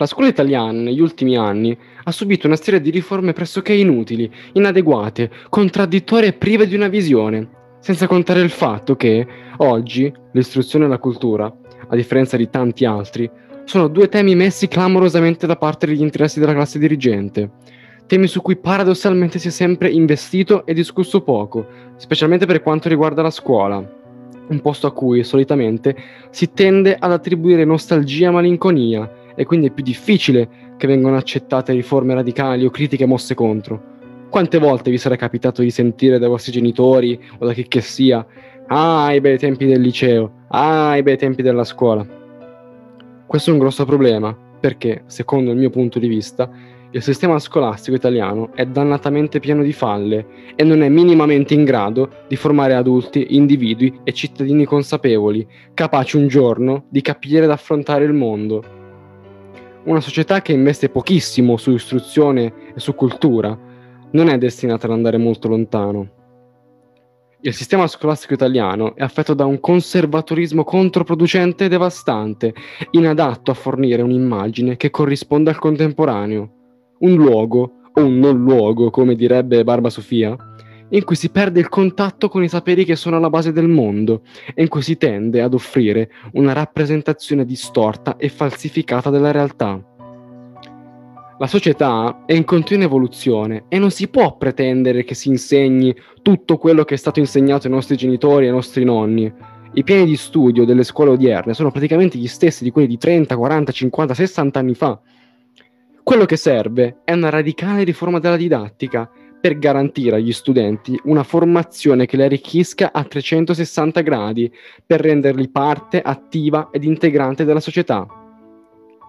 La scuola italiana negli ultimi anni ha subito una serie di riforme pressoché inutili, inadeguate, contraddittorie e prive di una visione, senza contare il fatto che oggi l'istruzione e la cultura, a differenza di tanti altri, sono due temi messi clamorosamente da parte degli interessi della classe dirigente, temi su cui paradossalmente si è sempre investito e discusso poco, specialmente per quanto riguarda la scuola un posto a cui solitamente si tende ad attribuire nostalgia e malinconia e quindi è più difficile che vengano accettate riforme radicali o critiche mosse contro. Quante volte vi sarà capitato di sentire dai vostri genitori o da chi che sia Ah, i bei tempi del liceo, ah, i bei tempi della scuola. Questo è un grosso problema, perché, secondo il mio punto di vista, il sistema scolastico italiano è dannatamente pieno di falle e non è minimamente in grado di formare adulti, individui e cittadini consapevoli, capaci un giorno di capire ed affrontare il mondo. Una società che investe pochissimo su istruzione e su cultura non è destinata ad andare molto lontano. Il sistema scolastico italiano è affetto da un conservatorismo controproducente e devastante, inadatto a fornire un'immagine che corrisponda al contemporaneo un luogo, o un non luogo, come direbbe Barba Sofia, in cui si perde il contatto con i saperi che sono alla base del mondo e in cui si tende ad offrire una rappresentazione distorta e falsificata della realtà. La società è in continua evoluzione e non si può pretendere che si insegni tutto quello che è stato insegnato ai nostri genitori e ai nostri nonni. I piani di studio delle scuole odierne sono praticamente gli stessi di quelli di 30, 40, 50, 60 anni fa quello che serve è una radicale riforma della didattica per garantire agli studenti una formazione che li arricchisca a 360 gradi, per renderli parte attiva ed integrante della società.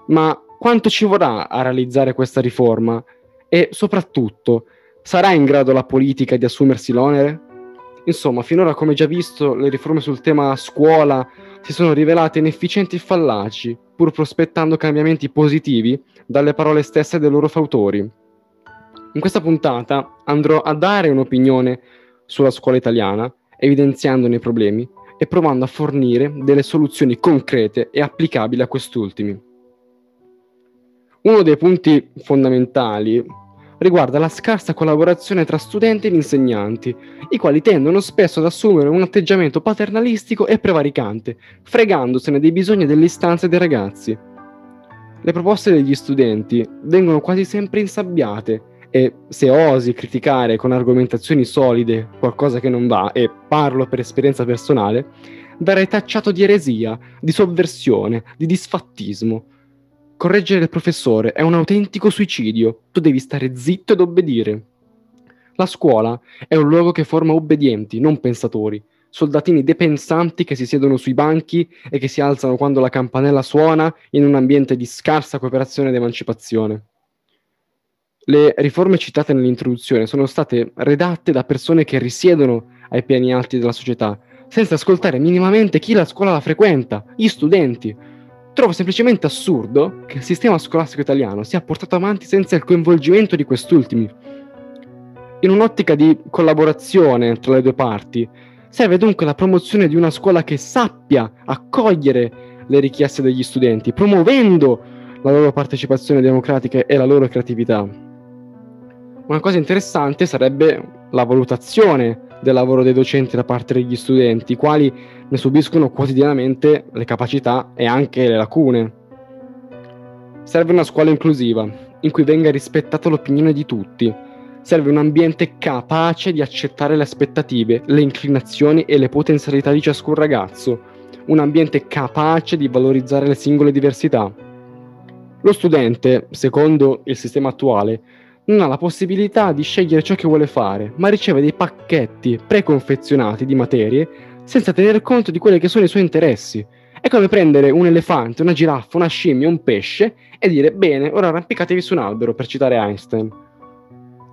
Ma quanto ci vorrà a realizzare questa riforma? E soprattutto, sarà in grado la politica di assumersi l'onere? Insomma, finora, come già visto, le riforme sul tema scuola si sono rivelate inefficienti e fallaci, pur prospettando cambiamenti positivi dalle parole stesse dei loro fautori. In questa puntata andrò a dare un'opinione sulla scuola italiana, evidenziandone i problemi e provando a fornire delle soluzioni concrete e applicabili a quest'ultimi. Uno dei punti fondamentali riguarda la scarsa collaborazione tra studenti ed insegnanti, i quali tendono spesso ad assumere un atteggiamento paternalistico e prevaricante, fregandosene dei bisogni e delle istanze dei ragazzi. Le proposte degli studenti vengono quasi sempre insabbiate e se osi criticare con argomentazioni solide qualcosa che non va, e parlo per esperienza personale, verrai tacciato di eresia, di sovversione, di disfattismo Correggere il professore è un autentico suicidio. Tu devi stare zitto ed obbedire. La scuola è un luogo che forma obbedienti, non pensatori. Soldatini depensanti che si siedono sui banchi e che si alzano quando la campanella suona in un ambiente di scarsa cooperazione ed emancipazione. Le riforme citate nell'introduzione sono state redatte da persone che risiedono ai piani alti della società, senza ascoltare minimamente chi la scuola la frequenta, gli studenti, Trovo semplicemente assurdo che il sistema scolastico italiano sia portato avanti senza il coinvolgimento di quest'ultimi. In un'ottica di collaborazione tra le due parti, serve dunque la promozione di una scuola che sappia accogliere le richieste degli studenti, promuovendo la loro partecipazione democratica e la loro creatività. Una cosa interessante sarebbe la valutazione del lavoro dei docenti da parte degli studenti, i quali ne subiscono quotidianamente le capacità e anche le lacune. Serve una scuola inclusiva, in cui venga rispettata l'opinione di tutti. Serve un ambiente capace di accettare le aspettative, le inclinazioni e le potenzialità di ciascun ragazzo. Un ambiente capace di valorizzare le singole diversità. Lo studente, secondo il sistema attuale, non ha la possibilità di scegliere ciò che vuole fare, ma riceve dei pacchetti preconfezionati di materie senza tenere conto di quelli che sono i suoi interessi. È come prendere un elefante, una giraffa, una scimmia, un pesce e dire bene, ora arrampicatevi su un albero, per citare Einstein.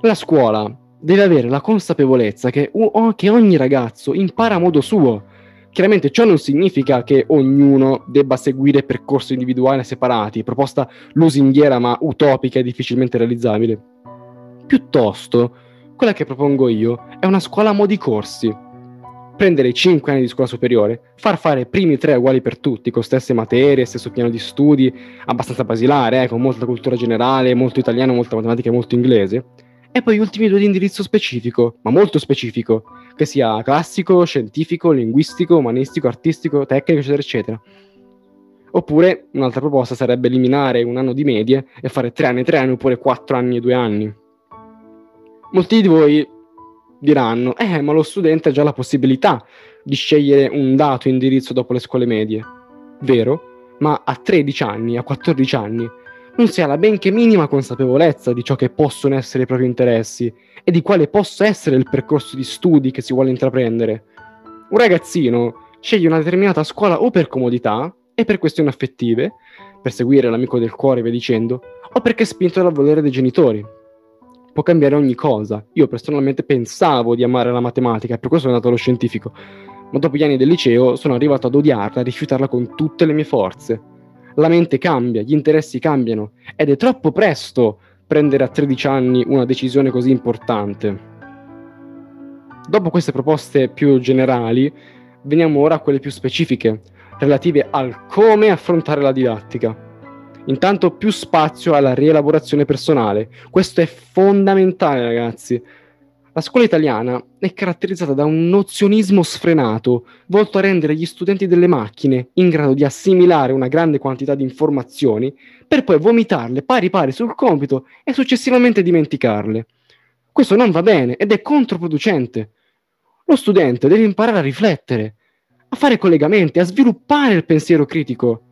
La scuola deve avere la consapevolezza che, che ogni ragazzo impara a modo suo. Chiaramente ciò non significa che ognuno debba seguire percorsi individuali separati, proposta lusinghiera ma utopica e difficilmente realizzabile. Piuttosto, quella che propongo io è una scuola a mo' di corsi, prendere i 5 anni di scuola superiore, far fare i primi tre uguali per tutti, con stesse materie, stesso piano di studi, abbastanza basilare, eh, con molta cultura generale, molto italiano, molta matematica e molto inglese, e poi gli ultimi due di indirizzo specifico, ma molto specifico, che sia classico, scientifico, linguistico, umanistico, artistico, tecnico, eccetera, eccetera. Oppure un'altra proposta sarebbe eliminare un anno di medie e fare tre anni tre anni oppure quattro anni e due anni. Molti di voi diranno, eh, ma lo studente ha già la possibilità di scegliere un dato indirizzo dopo le scuole medie. Vero? Ma a 13 anni, a 14 anni, non si ha la benché minima consapevolezza di ciò che possono essere i propri interessi e di quale possa essere il percorso di studi che si vuole intraprendere. Un ragazzino sceglie una determinata scuola o per comodità e per questioni affettive, per seguire l'amico del cuore via dicendo, o perché è spinto dal volere dei genitori. Può cambiare ogni cosa. Io personalmente pensavo di amare la matematica, per questo sono andato allo scientifico, ma dopo gli anni del liceo sono arrivato ad odiarla, a rifiutarla con tutte le mie forze. La mente cambia, gli interessi cambiano, ed è troppo presto prendere a 13 anni una decisione così importante. Dopo queste proposte più generali, veniamo ora a quelle più specifiche, relative al come affrontare la didattica. Intanto più spazio alla rielaborazione personale. Questo è fondamentale, ragazzi. La scuola italiana è caratterizzata da un nozionismo sfrenato, volto a rendere gli studenti delle macchine in grado di assimilare una grande quantità di informazioni per poi vomitarle pari pari sul compito e successivamente dimenticarle. Questo non va bene ed è controproducente. Lo studente deve imparare a riflettere, a fare collegamenti, a sviluppare il pensiero critico.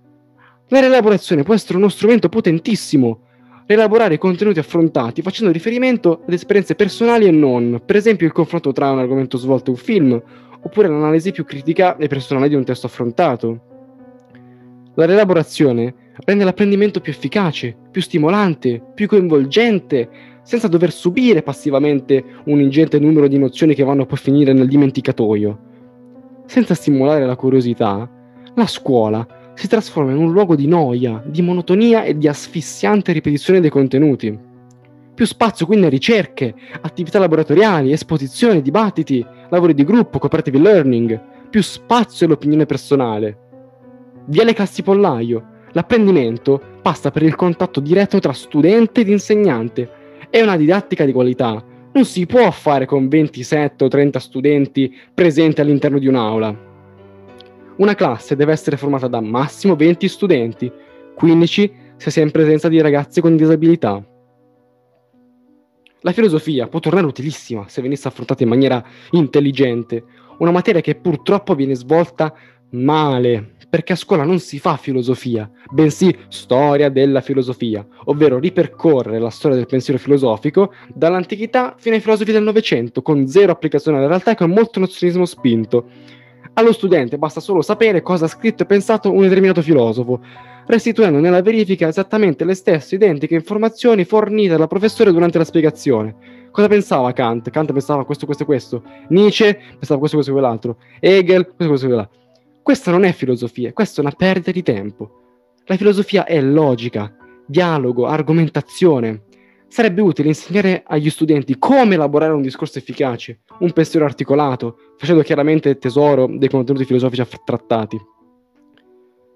La rielaborazione può essere uno strumento potentissimo. Rielaborare i contenuti affrontati facendo riferimento ad esperienze personali e non, per esempio il confronto tra un argomento svolto e un film, oppure l'analisi più critica e personale di un testo affrontato. La rielaborazione rende l'apprendimento più efficace, più stimolante, più coinvolgente, senza dover subire passivamente un ingente numero di nozioni che vanno poi a finire nel dimenticatoio. Senza stimolare la curiosità, la scuola si trasforma in un luogo di noia, di monotonia e di asfissiante ripetizione dei contenuti. Più spazio quindi a ricerche, attività laboratoriali, esposizioni, dibattiti, lavori di gruppo, cooperative learning, più spazio all'opinione personale. Via le classi pollaio, l'apprendimento passa per il contatto diretto tra studente ed insegnante. È una didattica di qualità, non si può fare con 27 o 30 studenti presenti all'interno di un'aula. Una classe deve essere formata da massimo 20 studenti, 15 se si è in presenza di ragazzi con disabilità. La filosofia può tornare utilissima se venisse affrontata in maniera intelligente, una materia che purtroppo viene svolta male, perché a scuola non si fa filosofia, bensì storia della filosofia, ovvero ripercorrere la storia del pensiero filosofico dall'antichità fino ai filosofi del Novecento, con zero applicazione alla realtà e con molto nozionismo spinto. Allo studente basta solo sapere cosa ha scritto e pensato un determinato filosofo, restituendo nella verifica esattamente le stesse identiche informazioni fornite dal professore durante la spiegazione. Cosa pensava Kant? Kant pensava questo, questo e questo. Nietzsche pensava questo, questo e quell'altro. Hegel, questo, questo e quell'altro. Questa non è filosofia, questa è una perdita di tempo. La filosofia è logica, dialogo, argomentazione. Sarebbe utile insegnare agli studenti come elaborare un discorso efficace, un pensiero articolato, facendo chiaramente tesoro dei contenuti filosofici trattati.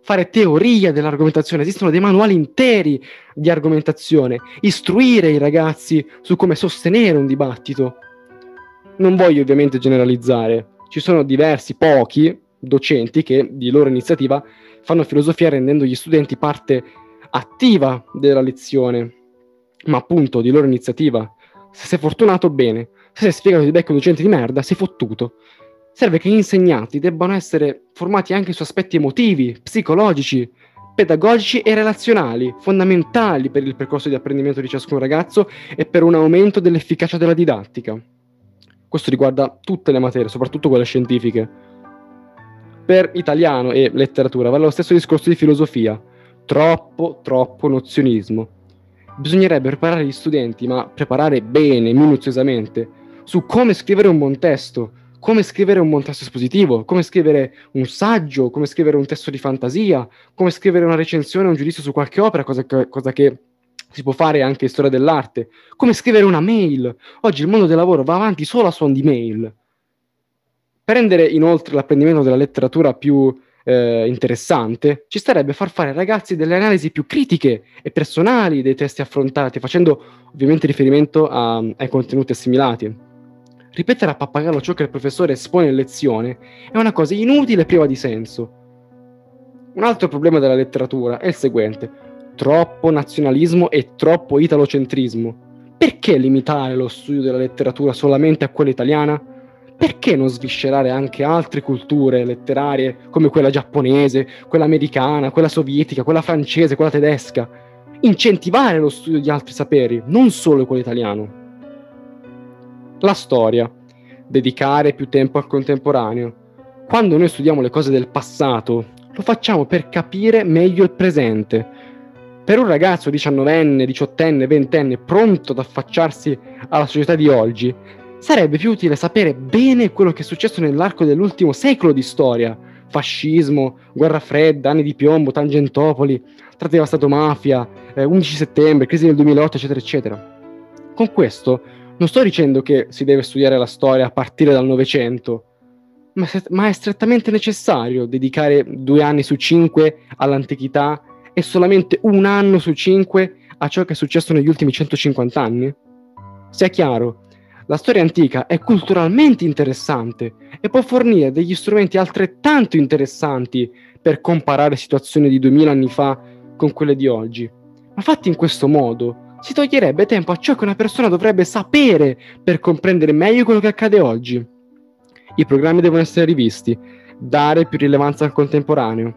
Fare teoria dell'argomentazione, esistono dei manuali interi di argomentazione, istruire i ragazzi su come sostenere un dibattito. Non voglio ovviamente generalizzare, ci sono diversi, pochi, docenti che di loro iniziativa fanno filosofia rendendo gli studenti parte attiva della lezione, ma appunto di loro iniziativa. Se sei fortunato, bene. Se sei spiegato di becco un docente di merda, sei fottuto. Serve che gli insegnanti debbano essere formati anche su aspetti emotivi, psicologici, pedagogici e relazionali, fondamentali per il percorso di apprendimento di ciascun ragazzo e per un aumento dell'efficacia della didattica. Questo riguarda tutte le materie, soprattutto quelle scientifiche per italiano e letteratura vale lo stesso discorso di filosofia. Troppo, troppo nozionismo. Bisognerebbe preparare gli studenti, ma preparare bene, minuziosamente, su come scrivere un buon testo, come scrivere un buon testo espositivo, come scrivere un saggio, come scrivere un testo di fantasia, come scrivere una recensione, un giudizio su qualche opera, cosa che, cosa che si può fare anche in storia dell'arte, come scrivere una mail. Oggi il mondo del lavoro va avanti solo a suon di mail Per rendere inoltre l'apprendimento della letteratura più eh, interessante, ci starebbe far fare ai ragazzi delle analisi più critiche e personali dei testi affrontati, facendo ovviamente riferimento a, ai contenuti assimilati. Ripetere a pappagallo ciò che il professore espone in lezione è una cosa inutile e priva di senso. Un altro problema della letteratura è il seguente: troppo nazionalismo e troppo italocentrismo. Perché limitare lo studio della letteratura solamente a quella italiana? Perché non sviscerare anche altre culture letterarie come quella giapponese, quella americana, quella sovietica, quella francese, quella tedesca? Incentivare lo studio di altri saperi, non solo quello italiano. La storia. Dedicare più tempo al contemporaneo. Quando noi studiamo le cose del passato, lo facciamo per capire meglio il presente. Per un ragazzo diciannovenne, diciottenne, ventenne pronto ad affacciarsi alla società di oggi, sarebbe più utile sapere bene quello che è successo nell'arco dell'ultimo secolo di storia. Fascismo, guerra fredda, anni di piombo, Tangentopoli, tratta devastato mafia, eh, 11 settembre, crisi del 2008, eccetera, eccetera. Con questo non sto dicendo che si deve studiare la storia a partire dal Novecento, ma, è strettamente necessario dedicare due anni su cinque all'antichità e solamente un anno su cinque a ciò che è successo negli ultimi 150 anni? Sia chiaro, la storia antica è culturalmente interessante e può fornire degli strumenti altrettanto interessanti per comparare situazioni di 2000 anni fa con quelle di oggi. Ma fatti in questo modo, si toglierebbe tempo a ciò che una persona dovrebbe sapere per comprendere meglio quello che accade oggi. I programmi devono essere rivisti, dare più rilevanza al contemporaneo.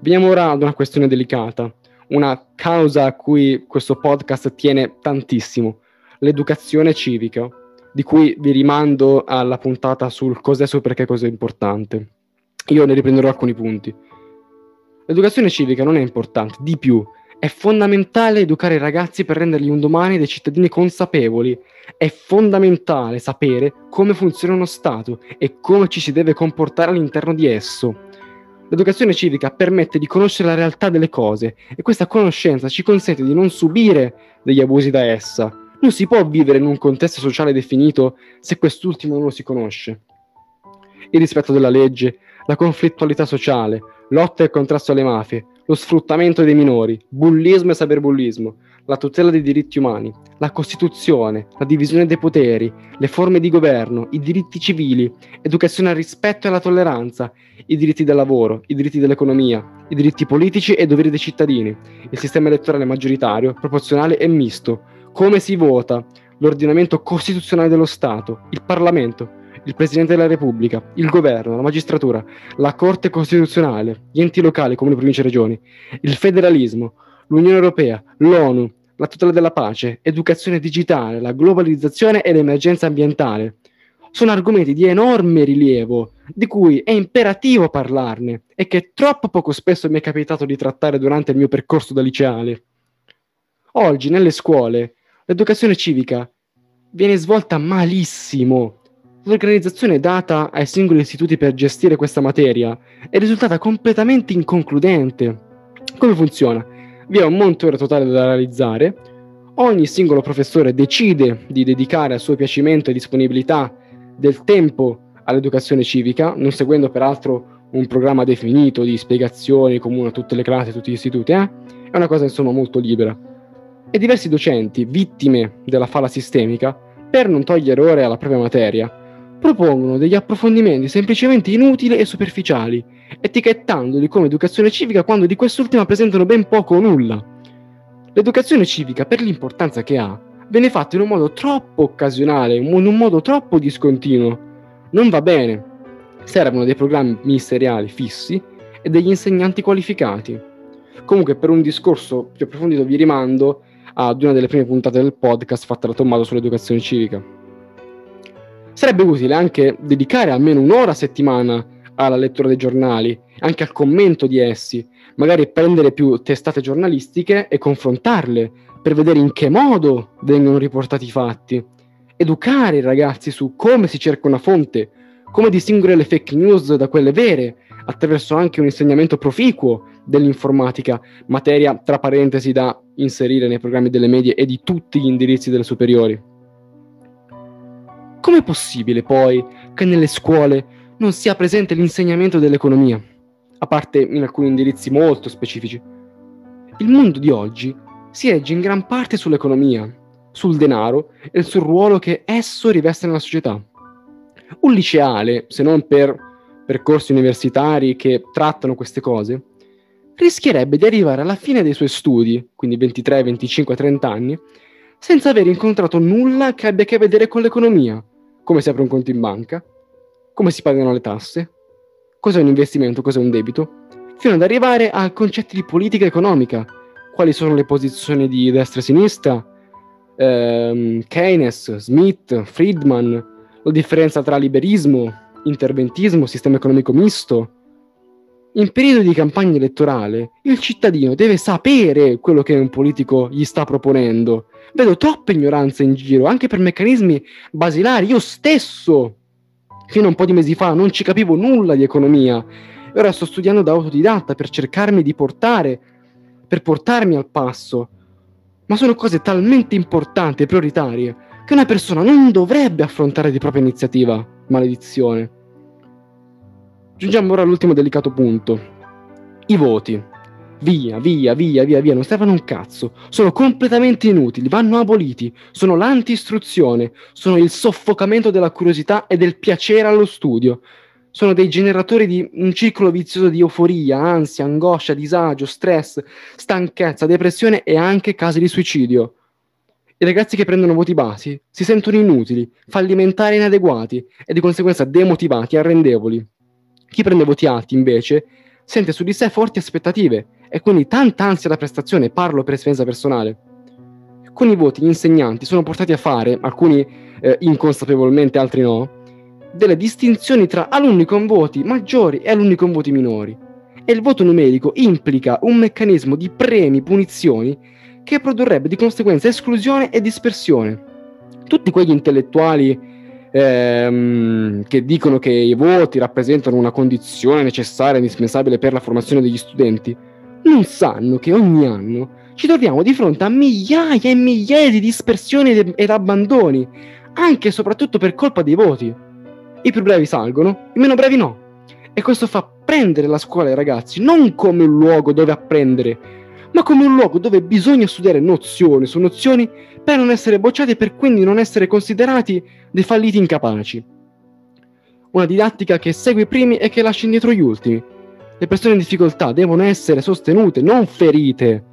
Veniamo ora ad una questione delicata, una causa a cui questo podcast tiene tantissimo, l'educazione civica, di cui vi rimando alla puntata sul cos'è su perché cos'è importante. Io ne riprenderò alcuni punti. L'educazione civica non è importante, di più, è fondamentale educare i ragazzi per renderli un domani dei cittadini consapevoli. È fondamentale sapere come funziona uno Stato e come ci si deve comportare all'interno di esso. L'educazione civica permette di conoscere la realtà delle cose e questa conoscenza ci consente di non subire degli abusi da essa. Non si può vivere in un contesto sociale definito se quest'ultimo non lo si conosce. Il rispetto della legge, la conflittualità sociale, lotta e contrasto alle mafie, lo sfruttamento dei minori, bullismo e cyberbullismo, la tutela dei diritti umani, la Costituzione, la divisione dei poteri, le forme di governo, i diritti civili, educazione al rispetto e alla tolleranza, i diritti del lavoro, i diritti dell'economia, i diritti politici e i doveri dei cittadini, il sistema elettorale maggioritario, proporzionale e misto, come si vota, l'ordinamento costituzionale dello Stato, il Parlamento, il Presidente della Repubblica, il Governo, la magistratura, la Corte Costituzionale, gli enti locali, comuni, province e regioni, il federalismo, l'Unione Europea, l'ONU, la tutela della pace, educazione digitale, la globalizzazione e l'emergenza ambientale. Sono argomenti di enorme rilievo, di cui è imperativo parlarne e che troppo poco spesso mi è capitato di trattare durante il mio percorso da liceale. Oggi nelle scuole l'educazione civica viene svolta malissimo l'organizzazione data ai singoli istituti per gestire questa materia è risultata completamente inconcludente. Come funziona? Vi è un monte ore totale da realizzare, ogni singolo professore decide di dedicare a suo piacimento e disponibilità del tempo all'educazione civica, non seguendo peraltro un programma definito di spiegazioni comune a tutte le classi, a tutti gli istituti, eh? è una cosa insomma molto libera. E diversi docenti, vittime della falla sistemica, per non togliere ore alla propria materia, propongono degli approfondimenti semplicemente inutili e superficiali, etichettandoli come educazione civica quando di quest'ultima presentano ben poco o nulla. L'educazione civica, per l'importanza che ha, viene fatta in un modo troppo occasionale, in un modo troppo discontinuo. Non va bene. Servono dei programmi ministeriali fissi e degli insegnanti qualificati. Comunque, per un discorso più approfondito vi rimando ad una delle prime puntate del podcast fatta da Tommaso sull'educazione civica. Sarebbe utile anche dedicare almeno un'ora a settimana alla lettura dei giornali, anche al commento di essi, magari prendere più testate giornalistiche e confrontarle per vedere in che modo vengono riportati i fatti, educare i ragazzi su come si cerca una fonte, come distinguere le fake news da quelle vere, attraverso anche un insegnamento proficuo dell'informatica, materia tra parentesi da inserire nei programmi delle medie e di tutti gli indirizzi delle superiori. Com'è possibile poi che nelle scuole non sia presente l'insegnamento dell'economia, a parte in alcuni indirizzi molto specifici? Il mondo di oggi si regge in gran parte sull'economia, sul denaro e sul ruolo che esso riveste nella società. Un liceale, se non per percorsi universitari che trattano queste cose, rischierebbe di arrivare alla fine dei suoi studi, quindi 23, 25, 30 anni, senza aver incontrato nulla che abbia a che vedere con l'economia, come si apre un conto in banca, come si pagano le tasse, cos'è un investimento, cos'è un debito, fino ad arrivare a concetti di politica economica, quali sono le posizioni di destra e sinistra, ehm, Keynes, Smith, Friedman, la differenza tra liberismo, interventismo, sistema economico misto. In periodo di campagna elettorale, il cittadino deve sapere quello che un politico gli sta proponendo. Vedo troppa ignoranza in giro, anche per meccanismi basilari. Io stesso, fino a un po' di mesi fa, non ci capivo nulla di economia. Ora sto studiando da autodidatta per cercarmi di portare, per portarmi al passo. Ma sono cose talmente importanti e prioritarie che una persona non dovrebbe affrontare di propria iniziativa. Maledizione. Giungiamo ora all'ultimo delicato punto. I voti. Via, via, via, via, via, non servono un cazzo. Sono completamente inutili, vanno aboliti. Sono l'anti-istruzione, sono il soffocamento della curiosità e del piacere allo studio. Sono dei generatori di un circolo vizioso di euforia, ansia, angoscia, disagio, stress, stanchezza, depressione e anche casi di suicidio. I ragazzi che prendono voti bassi si sentono inutili, fallimentari e inadeguati e di conseguenza demotivati e arrendevoli. Chi prende voti alti, invece, sente su di sé forti aspettative e quindi tanta ansia da prestazione, parlo per esperienza personale. Con i voti gli insegnanti sono portati a fare, alcuni eh, inconsapevolmente, altri no, delle distinzioni tra alunni con voti maggiori e alunni con voti minori. E il voto numerico implica un meccanismo di premi, punizioni che produrrebbe di conseguenza esclusione e dispersione. Tutti quegli intellettuali ehm, che dicono che i voti rappresentano una condizione necessaria e indispensabile per la formazione degli studenti, non sanno che ogni anno ci troviamo di fronte a migliaia e migliaia di dispersioni ed, abbandoni, anche e soprattutto per colpa dei voti. I più bravi salgono, i meno bravi no. E questo fa prendere la scuola ai ragazzi non come un luogo dove apprendere, ma come un luogo dove bisogna studiare nozioni su nozioni per non essere bocciati e per quindi non essere considerati dei falliti incapaci. Una didattica che segue i primi e che lascia indietro gli ultimi. Le persone in difficoltà devono essere sostenute, non ferite.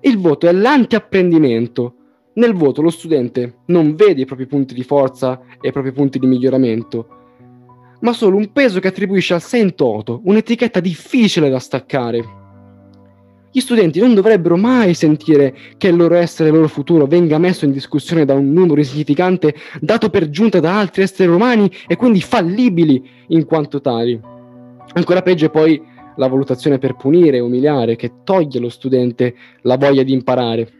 Il voto è l'antiapprendimento. Nel voto lo studente non vede i propri punti di forza e i propri punti di miglioramento, ma solo un peso che attribuisce al in toto, un'etichetta difficile da staccare. Gli studenti non dovrebbero mai sentire che il loro essere e il loro futuro venga messo in discussione da un numero insignificante dato per giunta da altri esseri umani e quindi fallibili in quanto tali. Ancora peggio è poi la valutazione per punire e umiliare che toglie allo studente la voglia di imparare.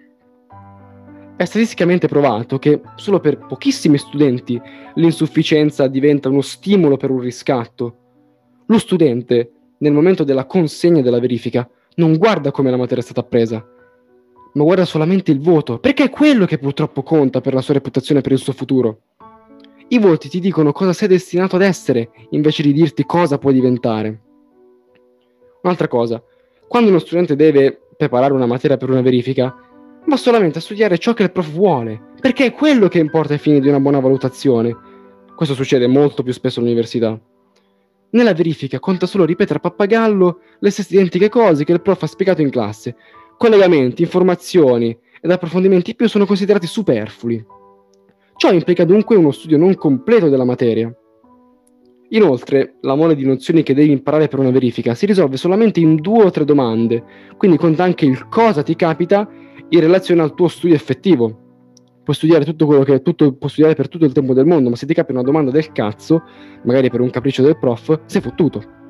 È statisticamente provato che solo per pochissimi studenti l'insufficienza diventa uno stimolo per un riscatto. Lo studente, nel momento della consegna della verifica, non guarda come la materia è stata appresa, ma guarda solamente il voto, perché è quello che purtroppo conta per la sua reputazione e per il suo futuro. I voti ti dicono cosa sei destinato ad essere, invece di dirti cosa puoi diventare. Un'altra cosa, quando uno studente deve preparare una materia per una verifica, va solamente a studiare ciò che il prof vuole, perché è quello che importa ai fini di una buona valutazione. Questo succede molto più spesso all'università. Nella verifica conta solo ripetere a pappagallo le stesse identiche cose che il prof ha spiegato in classe. Collegamenti, informazioni ed approfondimenti più sono considerati superflui. Ciò implica dunque uno studio non completo della materia. Inoltre, la mole di nozioni che devi imparare per una verifica si risolve solamente in due o tre domande, quindi conta anche il cosa ti capita in relazione al tuo studio effettivo puoi studiare tutto quello che tutto, puoi studiare per tutto il tempo del mondo, ma se ti capita una domanda del cazzo, magari per un capriccio del prof, sei fottuto.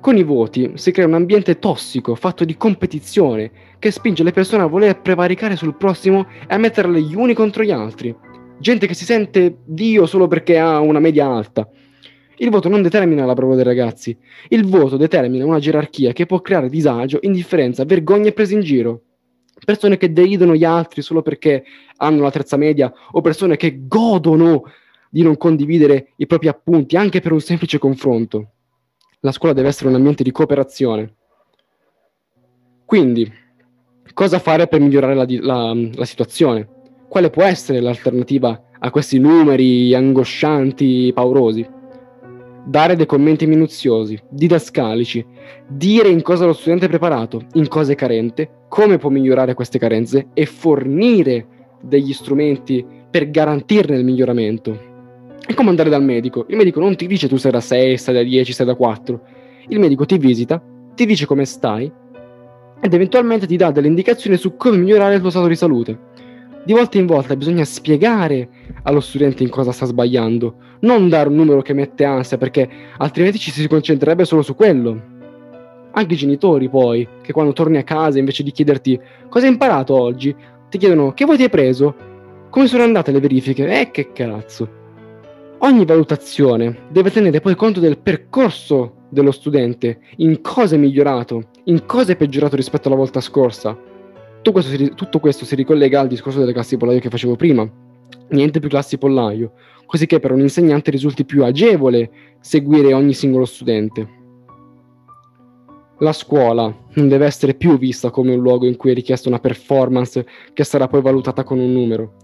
Con i voti si crea un ambiente tossico, fatto di competizione, che spinge le persone a voler prevaricare sul prossimo e a metterle gli uni contro gli altri. Gente che si sente Dio solo perché ha una media alta. Il voto non determina la prova dei ragazzi, il voto determina una gerarchia che può creare disagio, indifferenza, vergogna e presa in giro persone che deridono gli altri solo perché hanno la terza media o persone che godono di non condividere i propri appunti anche per un semplice confronto. La scuola deve essere un ambiente di cooperazione. Quindi, cosa fare per migliorare la, la, la situazione? Quale può essere l'alternativa a questi numeri angoscianti, paurosi? Dare dei commenti minuziosi, didascalici, dire in cosa lo studente è preparato, in cosa è carente, come può migliorare queste carenze e fornire degli strumenti per garantirne il miglioramento. È come andare dal medico. Il medico non ti dice tu sei da 6, sei da 10, sei da 4. Il medico ti visita, ti dice come stai ed eventualmente ti dà delle indicazioni su come migliorare il tuo stato di salute. Di volta in volta bisogna spiegare allo studente in cosa sta sbagliando, non dare un numero che mette ansia perché altrimenti ci si concentrerebbe solo su quello. Anche i genitori poi, che quando torni a casa invece di chiederti cosa hai imparato oggi, ti chiedono che voti hai preso, come sono andate le verifiche, eh che cazzo. Ogni valutazione deve tenere poi conto del percorso dello studente, in cosa è migliorato, in cosa è peggiorato rispetto alla volta scorsa. Tutto questo si, tutto questo si ricollega al discorso delle classi pollaio che facevo prima. Niente più classi pollaio, così che per un insegnante risulti più agevole seguire ogni singolo studente. La scuola non deve essere più vista come un luogo in cui è richiesta una performance che sarà poi valutata con un numero.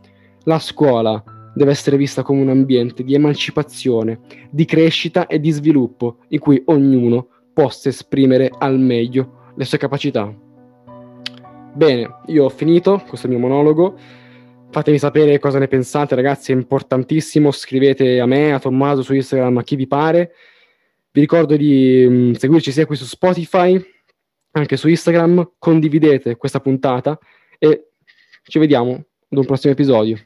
La scuola deve essere vista come un ambiente di emancipazione, di crescita e di sviluppo in cui ognuno possa esprimere al meglio le sue capacità. Bene, io ho finito questo mio monologo. Fatemi sapere cosa ne pensate, ragazzi, è importantissimo. Scrivete a me, a Tommaso su Instagram, a chi vi pare. Vi ricordo di mh, mm, seguirci sia qui su Spotify, anche su Instagram. Condividete questa puntata e ci vediamo ad un prossimo episodio.